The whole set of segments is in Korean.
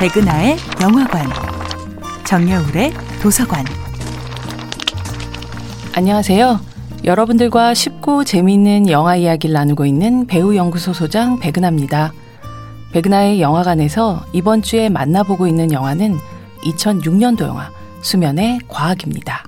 백은하의 영화관, 정여울의 도서관. 안녕하세요. 여러분들과 쉽고 재미있는 영화 이야기를 나누고 있는 배우 연구소 소장 백은하입니다. 백은하의 영화관에서 이번 주에 만나보고 있는 영화는 2006년도 영화 수면의 과학입니다.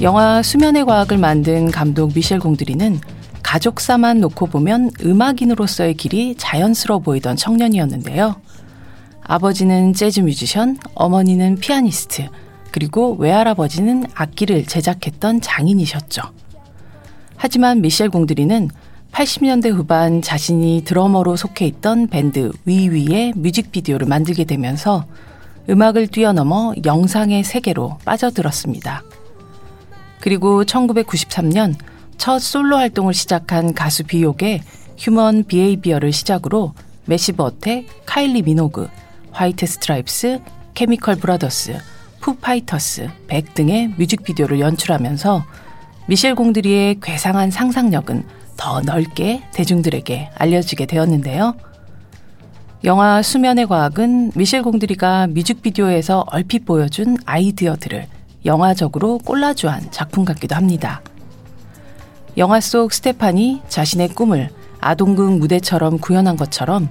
영화 수면의 과학을 만든 감독 미셸 공드리는 가족사만 놓고 보면 음악인으로서의 길이 자연스러워 보이던 청년이었는데요. 아버지는 재즈 뮤지션, 어머니는 피아니스트, 그리고 외할아버지는 악기를 제작했던 장인이셨죠. 하지만 미셸 공드리는 80년대 후반 자신이 드러머로 속해 있던 밴드 위위의 뮤직비디오를 만들게 되면서 음악을 뛰어넘어 영상의 세계로 빠져들었습니다. 그리고 1993년 첫 솔로 활동을 시작한 가수 비욕의 Human Behaviour를 시작으로 어택, 카일리 미노그, 화이트 스트라이프스, 케미컬 브라더스, 푸파이터스, 벡 등의 뮤직비디오를 연출하면서 미셸 공드리의 괴상한 상상력은 더 넓게 대중들에게 알려지게 되었는데요. 영화 수면의 과학은 미셸 공드리가 뮤직비디오에서 얼핏 보여준 아이디어들을 영화적으로 꼴라주한 작품 같기도 합니다. 영화 속 스테판이 자신의 꿈을 아동극 무대처럼 구현한 것처럼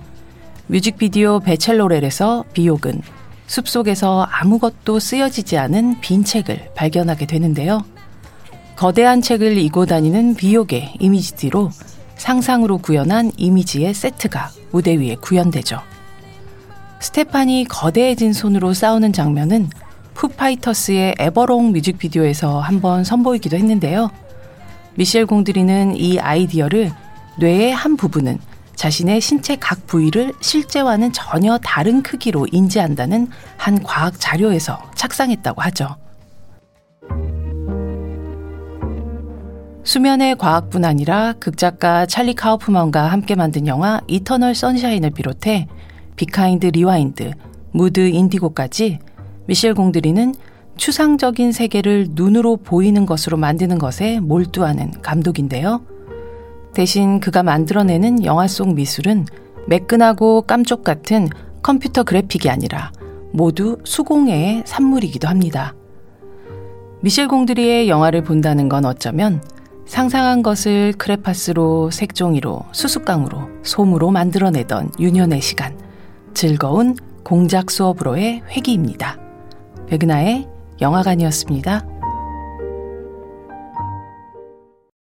뮤직비디오 베첼로렐에서 비옥은 숲속에서 아무것도 쓰여지지 않은 빈 책을 발견하게 되는데요. 거대한 책을 이고 다니는 비옥의 이미지 뒤로 상상으로 구현한 이미지의 세트가 무대 위에 구현되죠. 스테판이 거대해진 손으로 싸우는 장면은 푸파이터스의 Everlong 뮤직비디오에서 한번 선보이기도 했는데요. 미셸 공드리는 이 아이디어를 뇌의 한 부분은 자신의 신체 각 부위를 실제와는 전혀 다른 크기로 인지한다는 한 과학 자료에서 착상했다고 하죠. 수면의 과학뿐 아니라 극작가 찰리 카우프만과 함께 만든 영화 Eternal Sunshine을 비롯해 Be Kind Rewind, Mood Indigo까지 미셸 공드리는 추상적인 세계를 눈으로 보이는 것으로 만드는 것에 몰두하는 감독인데요. 대신 그가 만들어내는 영화 속 미술은 매끈하고 깜쪽 같은 컴퓨터 그래픽이 아니라 모두 수공예의 산물이기도 합니다. 미셸 공드리의 영화를 본다는 건 어쩌면 상상한 것을 크레파스로 색종이로 수수깡으로 솜으로 만들어내던 유년의 시간 즐거운 공작 수업으로의 회기입니다. 백은하의 영화관이었습니다.